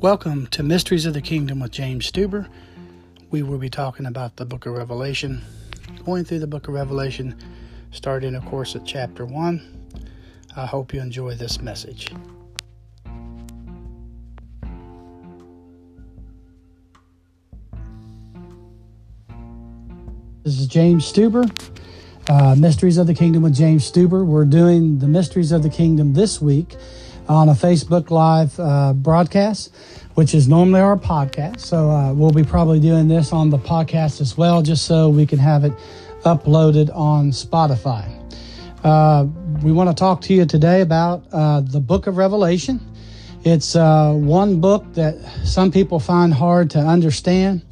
Welcome to Mysteries of the Kingdom with James Stuber. We will be talking about the book of Revelation, going through the book of Revelation, starting, of course, at chapter 1. I hope you enjoy this message. This is James Stuber, uh, Mysteries of the Kingdom with James Stuber. We're doing the Mysteries of the Kingdom this week on a Facebook Live uh, broadcast, which is normally our podcast. So uh, we'll be probably doing this on the podcast as well, just so we can have it uploaded on Spotify. Uh, we want to talk to you today about uh, the book of Revelation. It's uh, one book that some people find hard to understand,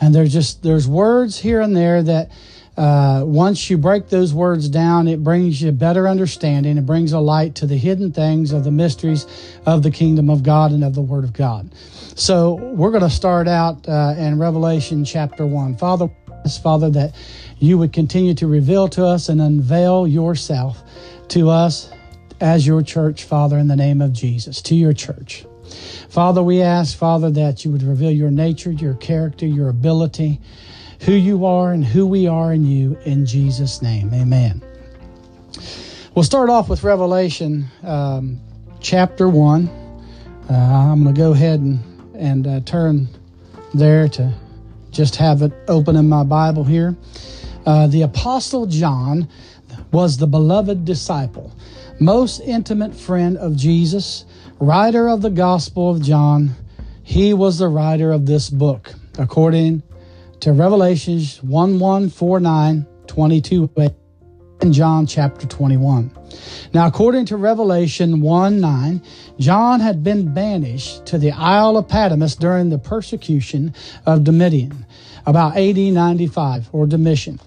and there's just there's words here and there that uh, once you break those words down, it brings you better understanding. It brings a light to the hidden things of the mysteries of the kingdom of God and of the Word of God. So we're going to start out uh, in Revelation chapter 1. Father, Father, that you would continue to reveal to us and unveil yourself to us as your church, Father, in the name of Jesus, to your church. Father, we ask, Father, that you would reveal your nature, your character, your ability who you are and who we are in you in Jesus' name. Amen. We'll start off with Revelation um, chapter 1. Uh, I'm going to go ahead and, and uh, turn there to just have it open in my Bible here. Uh, the Apostle John was the beloved disciple, most intimate friend of Jesus, writer of the Gospel of John. He was the writer of this book, according to Revelations 1 1 4 9 22 and John chapter 21. Now, according to Revelation 1 9, John had been banished to the Isle of Patmos during the persecution of Domitian, about AD 95, or Domitian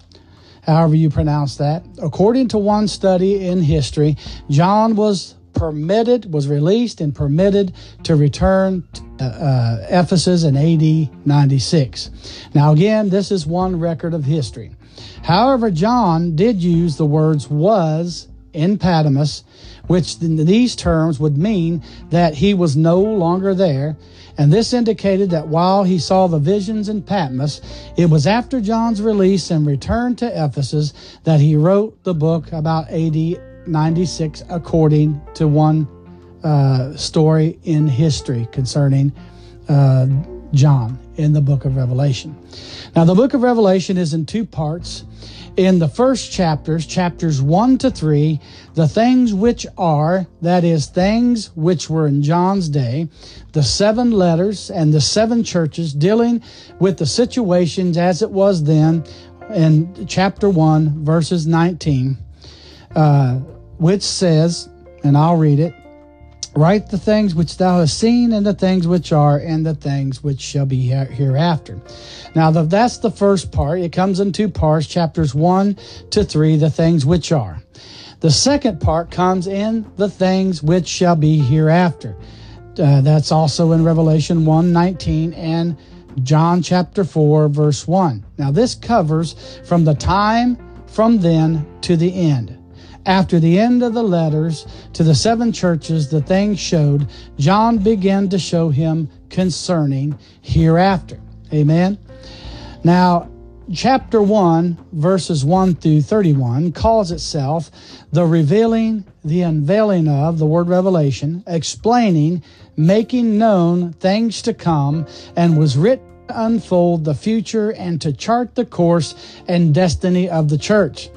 however you pronounce that. According to one study in history, John was permitted, was released and permitted to return to uh, Ephesus in AD 96. Now, again, this is one record of history. However, John did use the words was in Patmos, which these terms would mean that he was no longer there. And this indicated that while he saw the visions in Patmos, it was after John's release and return to Ephesus that he wrote the book about AD 96 according to one uh, story in history concerning uh, John in the book of Revelation. Now, the book of Revelation is in two parts. In the first chapters, chapters 1 to 3, the things which are, that is, things which were in John's day, the seven letters and the seven churches dealing with the situations as it was then in chapter 1, verses 19 uh, which says, and I'll read it Write the things which thou hast seen, and the things which are, and the things which shall be hereafter. Now, the, that's the first part. It comes in two parts, chapters 1 to 3, the things which are. The second part comes in the things which shall be hereafter. Uh, that's also in Revelation 1 19 and John chapter 4, verse 1. Now, this covers from the time from then to the end. After the end of the letters to the seven churches, the things showed, John began to show him concerning hereafter. Amen. Now, chapter 1, verses 1 through 31, calls itself the revealing, the unveiling of, the word revelation, explaining, making known things to come, and was written unfold the future and to chart the course and destiny of the church.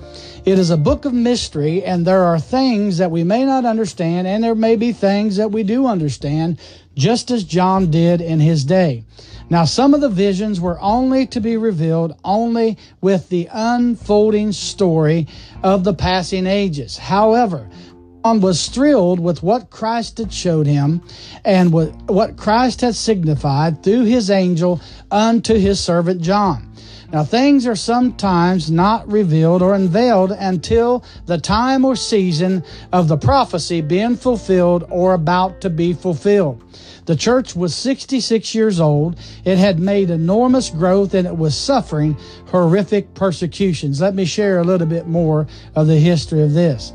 It is a book of mystery, and there are things that we may not understand, and there may be things that we do understand, just as John did in his day. Now, some of the visions were only to be revealed only with the unfolding story of the passing ages. However, John was thrilled with what Christ had showed him and what Christ had signified through his angel unto his servant John. Now, things are sometimes not revealed or unveiled until the time or season of the prophecy being fulfilled or about to be fulfilled. The church was 66 years old. It had made enormous growth and it was suffering horrific persecutions. Let me share a little bit more of the history of this.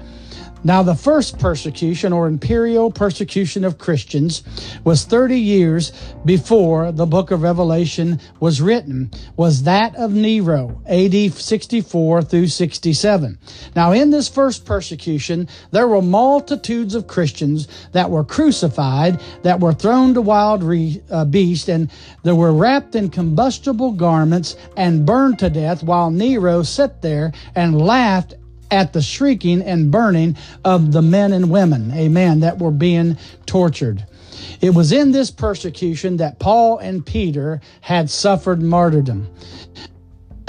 Now, the first persecution or imperial persecution of Christians was 30 years before the book of Revelation was written, was that of Nero, AD 64 through 67. Now, in this first persecution, there were multitudes of Christians that were crucified, that were thrown to wild re- uh, beasts, and they were wrapped in combustible garments and burned to death while Nero sat there and laughed at the shrieking and burning of the men and women, amen, that were being tortured. It was in this persecution that Paul and Peter had suffered martyrdom.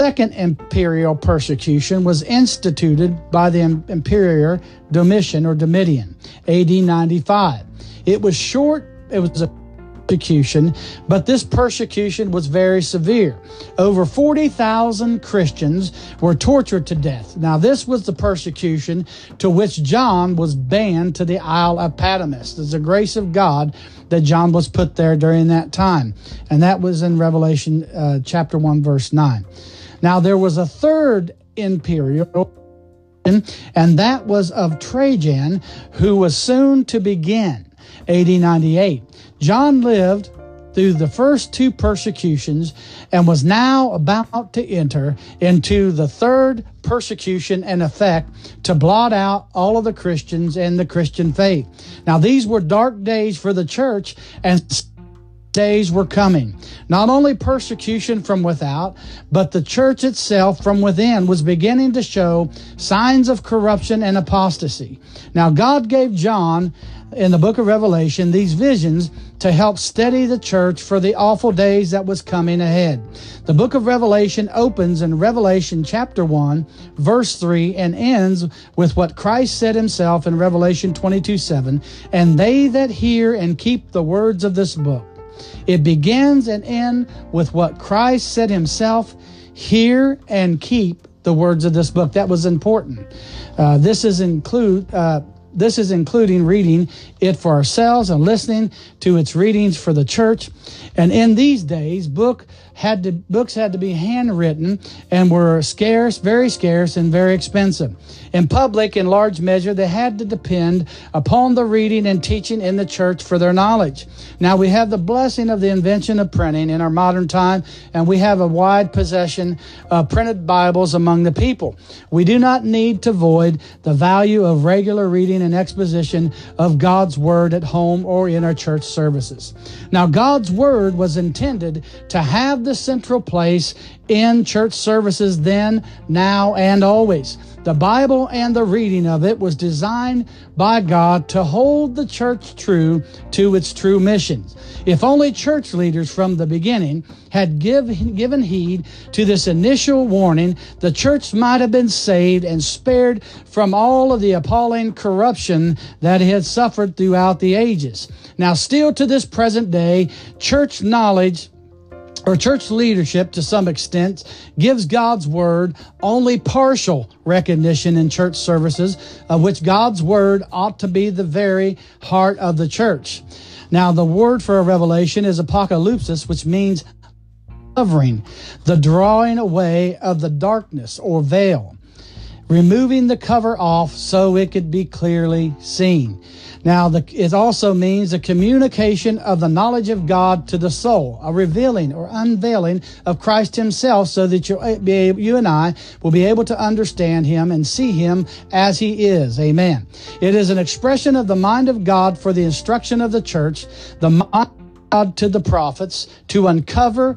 Second imperial persecution was instituted by the Emperor Domitian or Domitian, AD 95. It was short, it was a persecution, but this persecution was very severe. Over 40,000 Christians were tortured to death. Now, this was the persecution to which John was banned to the Isle of Patmos. There's the grace of God that John was put there during that time. And that was in Revelation uh, chapter 1, verse 9. Now, there was a third imperial and that was of Trajan, who was soon to begin, AD 98. John lived through the first two persecutions and was now about to enter into the third persecution and effect to blot out all of the Christians and the Christian faith. Now, these were dark days for the church and days were coming. Not only persecution from without, but the church itself from within was beginning to show signs of corruption and apostasy. Now, God gave John in the book of Revelation these visions to help steady the church for the awful days that was coming ahead. The book of Revelation opens in Revelation chapter 1, verse 3, and ends with what Christ said himself in Revelation 22 7. And they that hear and keep the words of this book. It begins and ends with what Christ said himself hear and keep the words of this book. That was important. Uh, this is include. Uh, this is including reading it for ourselves and listening to its readings for the church. And in these days, book had to, books had to be handwritten and were scarce, very scarce, and very expensive. In public, in large measure, they had to depend upon the reading and teaching in the church for their knowledge. Now we have the blessing of the invention of printing in our modern time, and we have a wide possession of printed Bibles among the people. We do not need to void the value of regular reading and exposition of God's Word at home or in our church services. Now, God's Word was intended to have the central place in church services then, now, and always. The Bible and the reading of it was designed by God to hold the church true to its true missions. If only church leaders from the beginning had give, given heed to this initial warning, the church might have been saved and spared from all of the appalling corruption that it had suffered throughout the ages. Now, still to this present day, church knowledge or church leadership to some extent gives God's word only partial recognition in church services, of which God's word ought to be the very heart of the church. Now, the word for a revelation is apocalypsis, which means covering, the drawing away of the darkness or veil, removing the cover off so it could be clearly seen. Now, the, it also means the communication of the knowledge of God to the soul, a revealing or unveiling of Christ Himself, so that you, eh, you and I will be able to understand Him and see Him as He is. Amen. It is an expression of the mind of God for the instruction of the church, the mind God to the prophets to uncover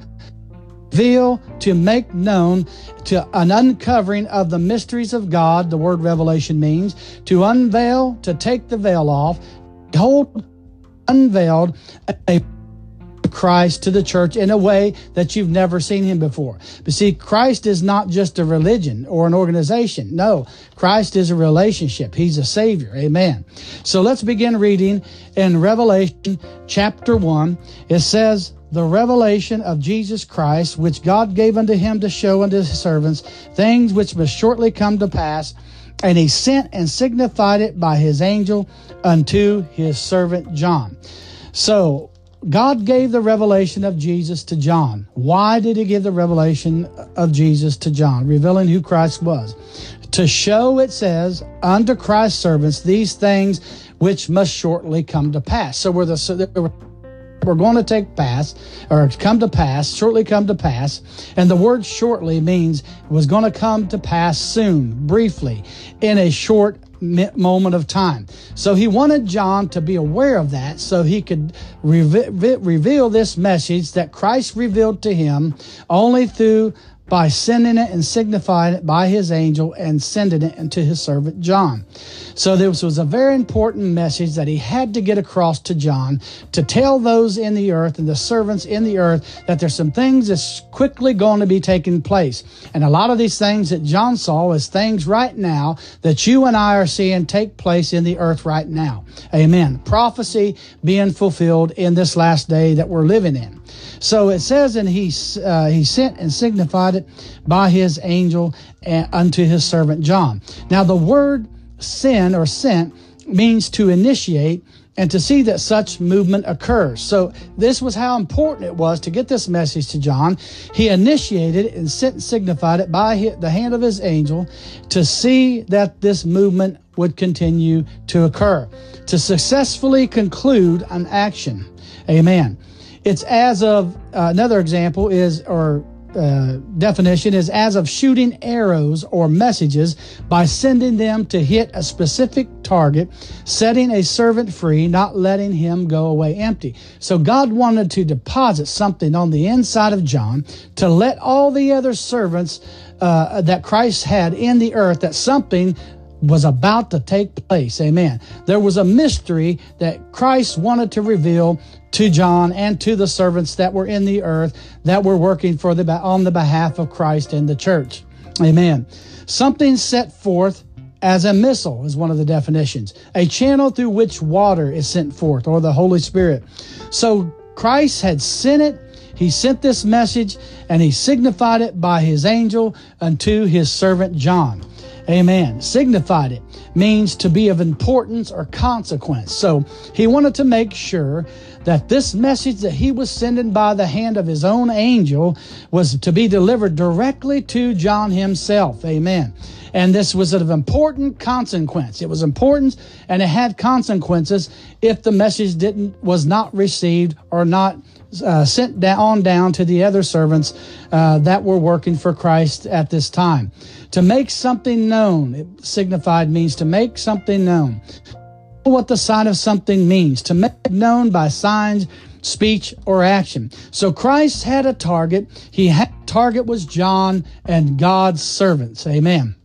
reveal, to make known, to an uncovering of the mysteries of God, the word revelation means, to unveil, to take the veil off, hold unveiled a Christ to the church in a way that you've never seen him before. But see, Christ is not just a religion or an organization. No, Christ is a relationship. He's a savior. Amen. So let's begin reading in Revelation chapter 1. It says, the revelation of Jesus Christ, which God gave unto him to show unto his servants things which must shortly come to pass. And he sent and signified it by his angel unto his servant John. So, God gave the revelation of Jesus to John. Why did he give the revelation of Jesus to John? Revealing who Christ was to show, it says, unto Christ's servants these things which must shortly come to pass. So we're the so we're going to take pass or come to pass, shortly come to pass. And the word shortly means was going to come to pass soon, briefly, in a short moment of time. So he wanted John to be aware of that so he could reveal this message that Christ revealed to him only through by sending it and signifying it by his angel and sending it into his servant John. So this was a very important message that he had to get across to John to tell those in the earth and the servants in the earth that there's some things that's quickly going to be taking place. And a lot of these things that John saw is things right now that you and I are seeing take place in the earth right now. Amen. Prophecy being fulfilled in this last day that we're living in. So it says, and he, uh, he sent and signified it by his angel uh, unto his servant John. Now the word sin or sent means to initiate and to see that such movement occurs. So this was how important it was to get this message to John. He initiated and sent and signified it by the hand of his angel to see that this movement would continue to occur, to successfully conclude an action. Amen. It's as of uh, another example is or uh, definition is as of shooting arrows or messages by sending them to hit a specific target, setting a servant free, not letting him go away empty. So God wanted to deposit something on the inside of John to let all the other servants uh, that Christ had in the earth that something was about to take place. Amen. There was a mystery that Christ wanted to reveal to John and to the servants that were in the earth that were working for the on the behalf of Christ and the church. Amen. Something set forth as a missile is one of the definitions. A channel through which water is sent forth or the Holy Spirit. So Christ had sent it he sent this message and he signified it by his angel unto his servant John. Amen. Signified it means to be of importance or consequence. So he wanted to make sure that this message that he was sending by the hand of his own angel was to be delivered directly to John himself. Amen. And this was of important consequence. It was important and it had consequences if the message didn't was not received or not uh, sent down, on down to the other servants uh, that were working for Christ at this time. To make something known, it signified means to make something known. What the sign of something means, to make known by signs, speech, or action. So Christ had a target. He had target was John and God's servants. Amen.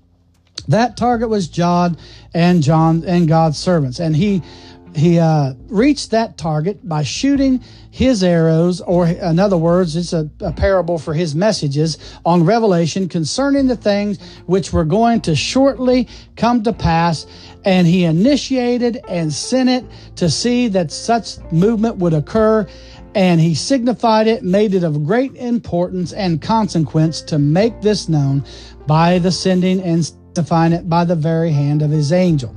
That target was John and John and God's servants. And he he uh, reached that target by shooting his arrows, or in other words, it's a, a, parable for his messages on Revelation concerning the things which were going to shortly come to pass. And he initiated and sent it to see that such movement would occur. And he signified it, made it of great importance and consequence to make this known by the sending and define it by the very hand of his angel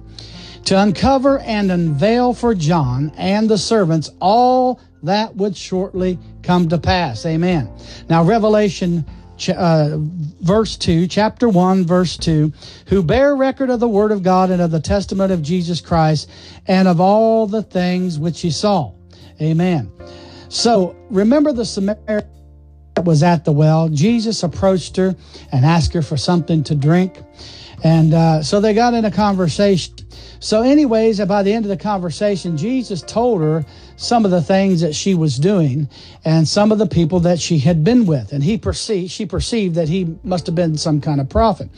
to uncover and unveil for John and the servants all that would shortly come to pass. Amen. Now, Revelation uh, verse 2, chapter 1, verse 2, who bear record of the word of God and of the testament of Jesus Christ and of all the things which he saw. Amen. So remember the Samaritan that was at the well. Jesus approached her and asked her for something to drink. And uh, so they got in a conversation. So, anyways, by the end of the conversation, Jesus told her some of the things that she was doing and some of the people that she had been with. And he perceived, she perceived that he must have been some kind of prophet.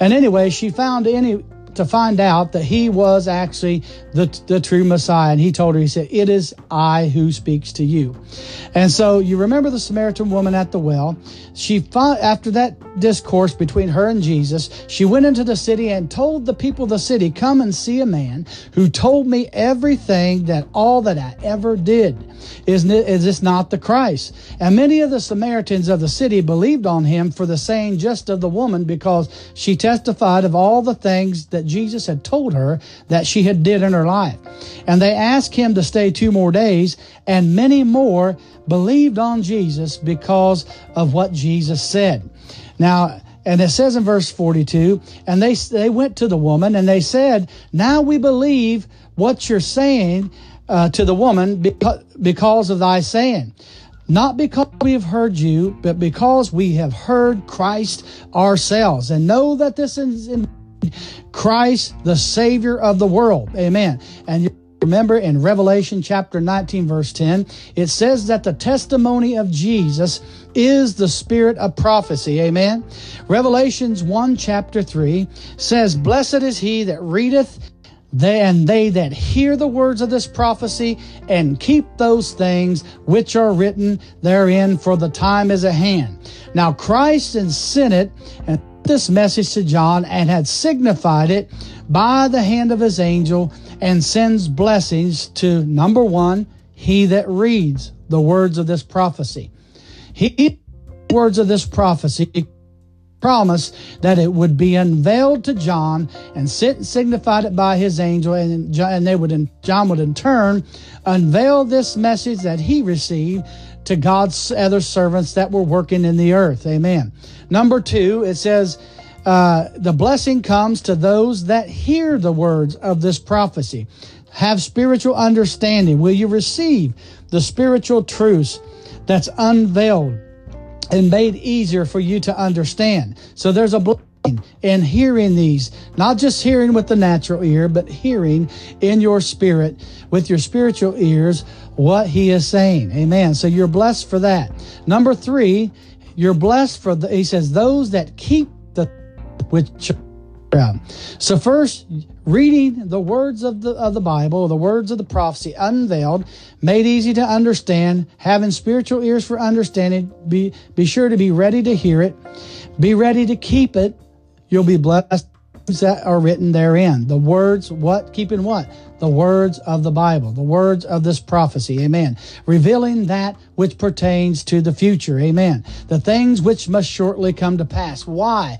And anyway, she found any to find out that he was actually the, the true Messiah. And he told her, he said, It is I who speaks to you. And so you remember the Samaritan woman at the well. She after that discourse between her and Jesus, she went into the city and told the people of the city, Come and see a man who told me everything that all that I ever did. Isn't it, is this not the Christ? And many of the Samaritans of the city believed on him for the saying just of the woman because she testified of all the things that Jesus had told her that she had did in her life. And they asked him to stay two more days, and many more believed on Jesus because of what Jesus said. Now, And it says in verse 42, and they, they went to the woman and they said, Now we believe what you're saying uh, to the woman because, because of thy saying. Not because we have heard you, but because we have heard Christ ourselves and know that this is in Christ, the Savior of the world. Amen. And remember in Revelation chapter 19, verse 10, it says that the testimony of Jesus is the spirit of prophecy. Amen. Revelations 1, chapter 3 says, Blessed is he that readeth they and they that hear the words of this prophecy and keep those things which are written therein, for the time is at hand. Now Christ and sent it and this message to John and had signified it by the hand of his angel and sends blessings to number one, he that reads the words of this prophecy. He words of this prophecy promised that it would be unveiled to John and sent signified it by his angel, and, and they would, in, John would in turn unveil this message that he received to God's other servants that were working in the earth. Amen. Number two, it says, uh, the blessing comes to those that hear the words of this prophecy. Have spiritual understanding. Will you receive the spiritual truths that's unveiled and made easier for you to understand. So there's a blessing in hearing these, not just hearing with the natural ear, but hearing in your spirit with your spiritual ears what he is saying. Amen. So you're blessed for that. Number three, you're blessed for the, he says, those that keep the which so first, reading the words of the of the Bible, the words of the prophecy unveiled, made easy to understand, having spiritual ears for understanding, be be sure to be ready to hear it, be ready to keep it. You'll be blessed that are written therein. The words, what? Keeping what? The words of the Bible, the words of this prophecy. Amen. Revealing that which pertains to the future. Amen. The things which must shortly come to pass. Why?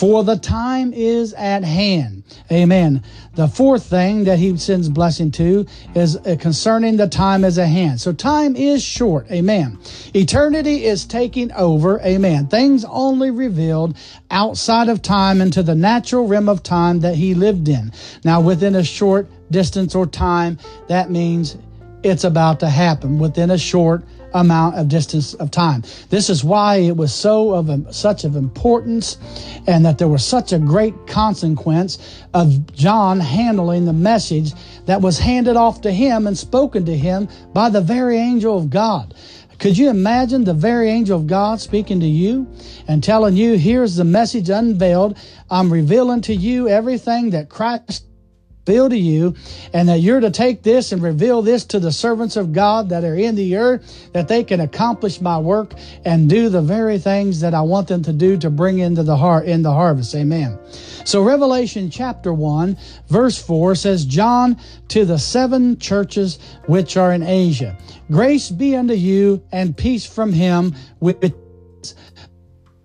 for the time is at hand. Amen. The fourth thing that he sends blessing to is uh, concerning the time is at hand. So time is short. Amen. Eternity is taking over. Amen. Things only revealed outside of time into the natural realm of time that he lived in. Now, within a short distance or time, that means it's about to happen within a short amount of distance of time. This is why it was so of such of importance and that there was such a great consequence of John handling the message that was handed off to him and spoken to him by the very angel of God. Could you imagine the very angel of God speaking to you and telling you, here's the message unveiled. I'm revealing to you everything that Christ reveal to you, and that you're to take this and reveal this to the servants of God that are in the earth, that they can accomplish my work and do the very things that I want them to do to bring into the heart in the harvest. Amen. So Revelation chapter 1, verse 4 says, John to the seven churches which are in Asia. Grace be unto you and peace from him which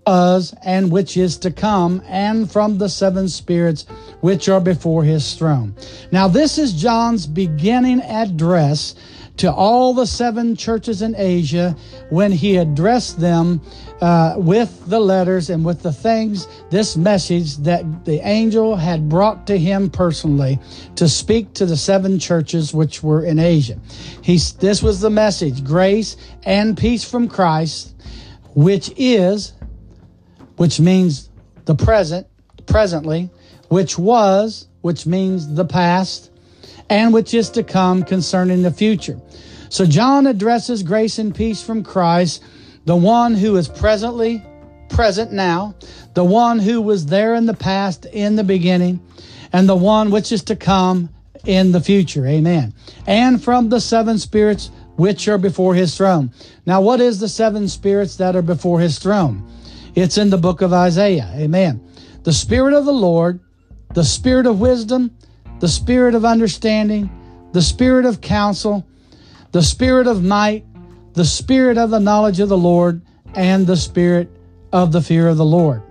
was and which is to come, and from the seven spirits which are before his throne. Now, this is John's beginning address to all the seven churches in Asia when he addressed them uh, with the letters and with the things, this message that the angel had brought to him personally to speak to the seven churches which were in Asia. He, this was the message grace and peace from Christ, which is which means the present, presently, which was, which means the past, and which is to come concerning the future. So John addresses grace and peace from Christ, the one who is presently present now, the one who was there in the past, in the beginning, and the one which is to come in the future. Amen. And from the seven spirits which are before his throne. Now, what is the seven spirits that are before his throne? It's in the book of Isaiah. Amen. The Spirit of the Lord, the Spirit of wisdom, the Spirit of understanding, the Spirit of counsel, the Spirit of might, the Spirit of the knowledge of the Lord, and the Spirit of the fear of the Lord.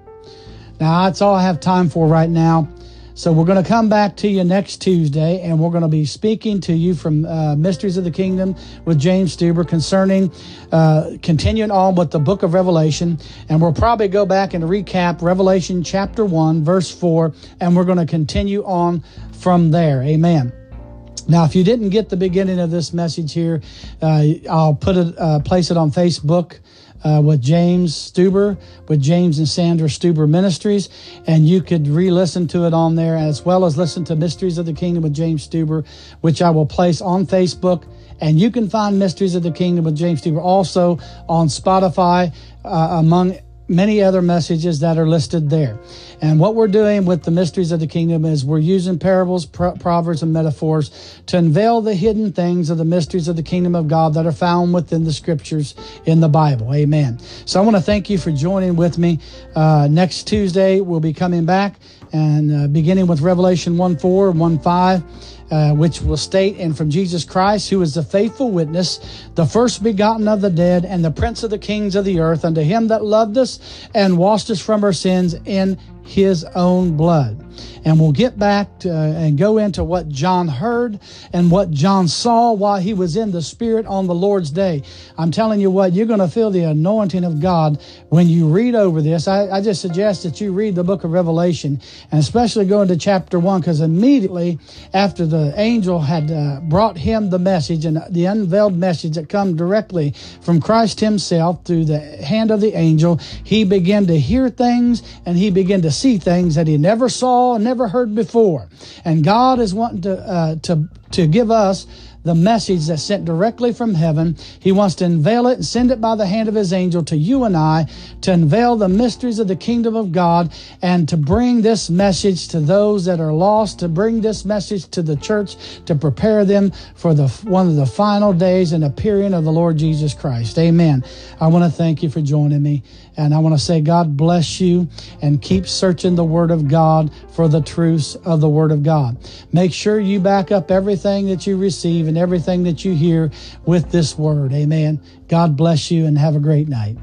Now, that's all I have time for right now. So we're going to come back to you next Tuesday, and we're going to be speaking to you from uh, Mysteries of the Kingdom with James Stuber concerning uh, continuing on with the book of Revelation. And we'll probably go back and recap Revelation chapter 1, verse 4, and we're going to continue on from there. Amen. Now, if you didn't get the beginning of this message here, uh, I'll put it, uh, place it on Facebook uh, with James Stuber, with James and Sandra Stuber Ministries, and you could re-listen to it on there as well as listen to Mysteries of the Kingdom with James Stuber, which I will place on Facebook. And you can find Mysteries of the Kingdom with James Stuber also on Spotify, uh, among many other messages that are listed there. And what we're doing with the mysteries of the kingdom is we're using parables, pro- proverbs, and metaphors to unveil the hidden things of the mysteries of the kingdom of God that are found within the scriptures in the Bible. Amen. So I want to thank you for joining with me. Uh, next Tuesday, we'll be coming back and uh, beginning with Revelation 1 4, 1 5 uh, which will state, and from Jesus Christ, who is the faithful witness, the first begotten of the dead, and the prince of the kings of the earth, unto him that loved us and washed us from our sins in his own blood. And we'll get back to, uh, and go into what John heard and what John saw while he was in the Spirit on the Lord's day. I'm telling you what, you're going to feel the anointing of God when you read over this. I, I just suggest that you read the book of Revelation and especially go into chapter 1 because immediately after the angel had uh, brought him the message and the unveiled message that come directly from Christ himself through the hand of the angel, he began to hear things and he began to see things that he never saw and never heard before. And God is wanting to uh, to to give us the message that's sent directly from heaven. He wants to unveil it and send it by the hand of his angel to you and I to unveil the mysteries of the kingdom of God and to bring this message to those that are lost, to bring this message to the church, to prepare them for the one of the final days and appearing of the Lord Jesus Christ. Amen. I want to thank you for joining me. And I want to say, God bless you and keep searching the Word of God for the truths of the Word of God. Make sure you back up everything that you receive and everything that you hear with this Word. Amen. God bless you and have a great night.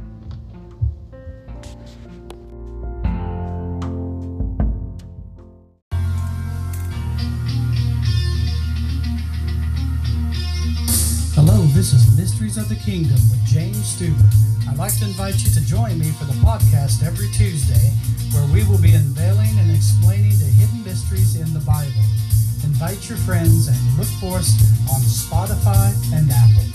Mysteries of the Kingdom with James Stuber. I'd like to invite you to join me for the podcast every Tuesday, where we will be unveiling and explaining the hidden mysteries in the Bible. Invite your friends and look for us on Spotify and Apple.